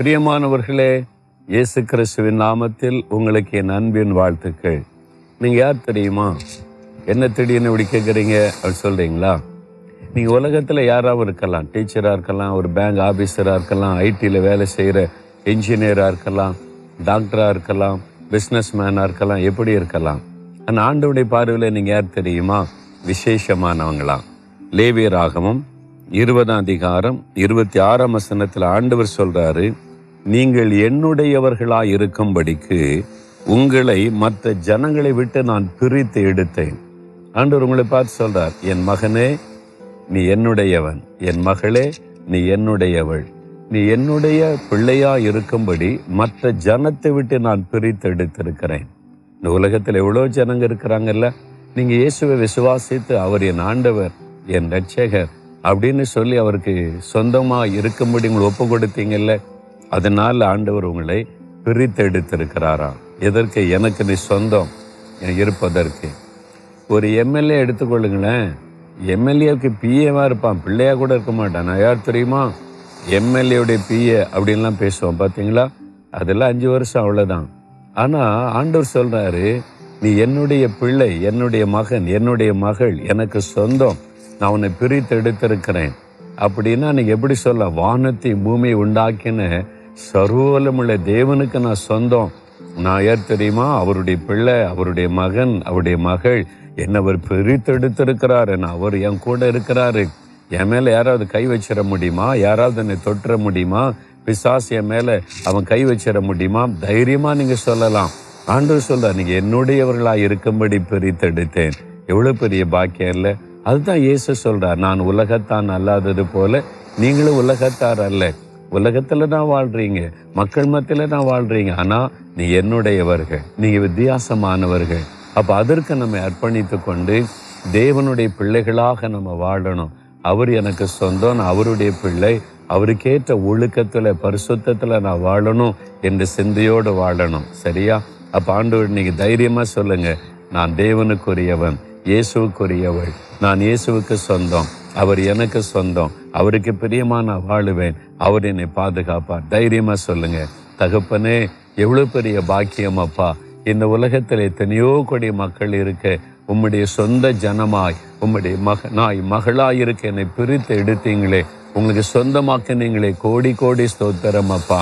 பிரியமானவர்களே இயேசு கிறிஸ்துவின் நாமத்தில் உங்களுக்கு என் அன்பின் வாழ்த்துக்கள். நீங்கள் யார் தெரியுமா? என்ன திடீர்னு இப்படி கேட்குறீங்க அப்படி சொல்கிறீங்களா நீங்கள் உலகத்தில் யாராகவும் இருக்கலாம். டீச்சராக இருக்கலாம் ஒரு பேங்க் ஆஃபீஸராக இருக்கலாம் ஐடியில் வேலை செய்கிற இன்ஜினியராக இருக்கலாம் டாக்டராக இருக்கலாம் பிஸ்னஸ் மேனாக இருக்கலாம் எப்படி இருக்கலாம். ஆனால் ஆண்டவுடைய பார்வையில் நீங்கள் யார் தெரியுமா? விசேஷமானவங்களாம் லேவியராகவும் இருபதாம் அதிகாரம் இருபத்தி ஆறாம் வசனத்தில் ஆண்டவர் சொல்கிறாரு நீங்கள் என்னுடையவர்களாய் இருக்கும்படிக்கு உங்களை மற்ற ஜனங்களை விட்டு நான் பிரித்து எடுத்தேன். ஆண்டவர் உங்களை பார்த்து சொல்றார் என் மகனே நீ என்னுடையவன். என் மகளே நீ என்னுடையவள். நீ என்னுடைய பிள்ளையா இருக்கும்படி மற்ற ஜனத்தை விட்டு நான் பிரித்து எடுத்திருக்கிறேன். இந்த உலகத்தில் எவ்வளோ ஜனங்க இருக்கிறாங்கல்ல? நீங்க இயேசுவை விசுவாசித்து அவர் என் ஆண்டவர் என் ரட்சகர் அப்படின்னு சொல்லி அவருக்கு சொந்தமாக இருக்கும்படி உங்களை ஒப்பு கொடுத்தீங்கல்ல? அதனால ஆண்டவர் உங்களை பிரித்தெடுத்திருக்கிறாராம் எதற்கு? எனக்கு நீ சொந்தம் இருப்பதற்கு. ஒரு எம்எல்ஏ எடுத்துக்கொள்ளுங்களேன் எம்எல்ஏவுக்கு பிஏவாக இருப்பான். பிள்ளையாக கூட இருக்க மாட்டான். நான் யார் தெரியுமா? எம்எல்ஏவுடைய பிஏ அப்படின்லாம் பேசுவோம் பார்த்தீங்களா? அதெல்லாம் அஞ்சு வருஷம் அவ்வளோதான் ஆனால் ஆண்டவர் சொல்கிறாரு நீ என்னுடைய பிள்ளை என்னுடைய மகன் என்னுடைய மகள் எனக்கு சொந்தம். நான் உன்னை பிரித்து எடுத்திருக்கிறேன். அப்படின்னா நீங்கள் எப்படி சொல்ல வானத்தை பூமியை உண்டாக்கின சர்வவலமுள்ள தேவனுக்கு நான் சொந்தம். நான் யார் தெரியுமா? அவருடைய பிள்ளை அவருடைய மகன் அவருடைய மகள் என்னை அவர் பிரித்து நான் அவர் என் கூட இருக்கிறாரு. என் மேலே யாராவது கை வச்சிட முடியுமா? யாராவது என்னை தொட்டுற முடியுமா? பிசாஸ் என் மேலே அவன் கை வச்சிட முடியுமா? தைரியமாக நீங்கள் சொல்லலாம். ஆண்டு சொல்ல நீங்கள் என்னுடையவர்களாக இருக்கும்படி பிரித்தெடுத்தேன். எவ்வளோ பெரிய பாக்கியம் இல்லை. அதுதான் இயேசு சொல்கிறார் நான் உலகத்தான் அல்லாதது போல நீங்களும் உலகத்தார் அல்ல. உலகத்தில் தான் வாழ்கிறீங்க மக்கள் மத்தியில் தான் வாழ்கிறீங்க ஆனால் நீ என்னுடையவர்கள் நீங்கள் வித்தியாசமானவர்கள். அப்போ அதற்கு நம்ம அர்ப்பணித்து கொண்டு தேவனுடைய பிள்ளைகளாக நம்ம வாழணும். அவர் எனக்கு சொந்தம் நான் அவருடைய பிள்ளை அவருக்கேற்ற ஒழுக்கத்தில் பரிசுத்தத்தில் நான் வாழணும் என்று சிந்தையோடு வாழணும். சரியா? அப்போ ஆண்டவர் நீங்கள் தைரியமாக சொல்லுங்கள் நான் தேவனுக்குரியவன் இயேசுவுக்குரியவள் நான் இயேசுவுக்கு சொந்தம். அவர் எனக்கு சொந்தம். அவருக்கு பிரியமா நான் வாழுவேன். அவர் என்னை பாதுகாப்பார் தைரியமாக சொல்லுங்க. தகப்பனே எவ்வளோ பெரிய பாக்கியம் அப்பா. இந்த உலகத்தில் எத்தனையோ கோடி மக்கள் இருக்க உம்முடைய சொந்த ஜனமாய் உம்முடைய மகனாய் மகளாய் இருக்க என்னை பிரித்து எடுத்தீங்களே. உங்களுக்கு சொந்தமாக்கினீங்களே கோடி கோடி ஸ்தோத்திரம் அப்பா.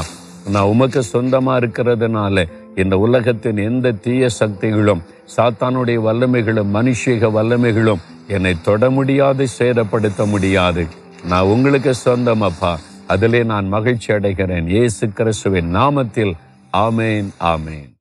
நான் உமக்கு சொந்தமாக இருக்கிறதுனால இந்த உலகத்தின் எந்த தீய சக்திகளும் சாத்தானுடைய வல்லமைகளும் மனுஷிக வல்லமைகளும் என்னை தொட முடியாது சேதப்படுத்த முடியாது. நான் உங்களுக்கு சொந்தம் அப்பா. அதிலே நான் மகிழ்ச்சி அடைகிறேன். ஏசு கிறிஸ்துவின் நாமத்தில். ஆமேன் ஆமேன்.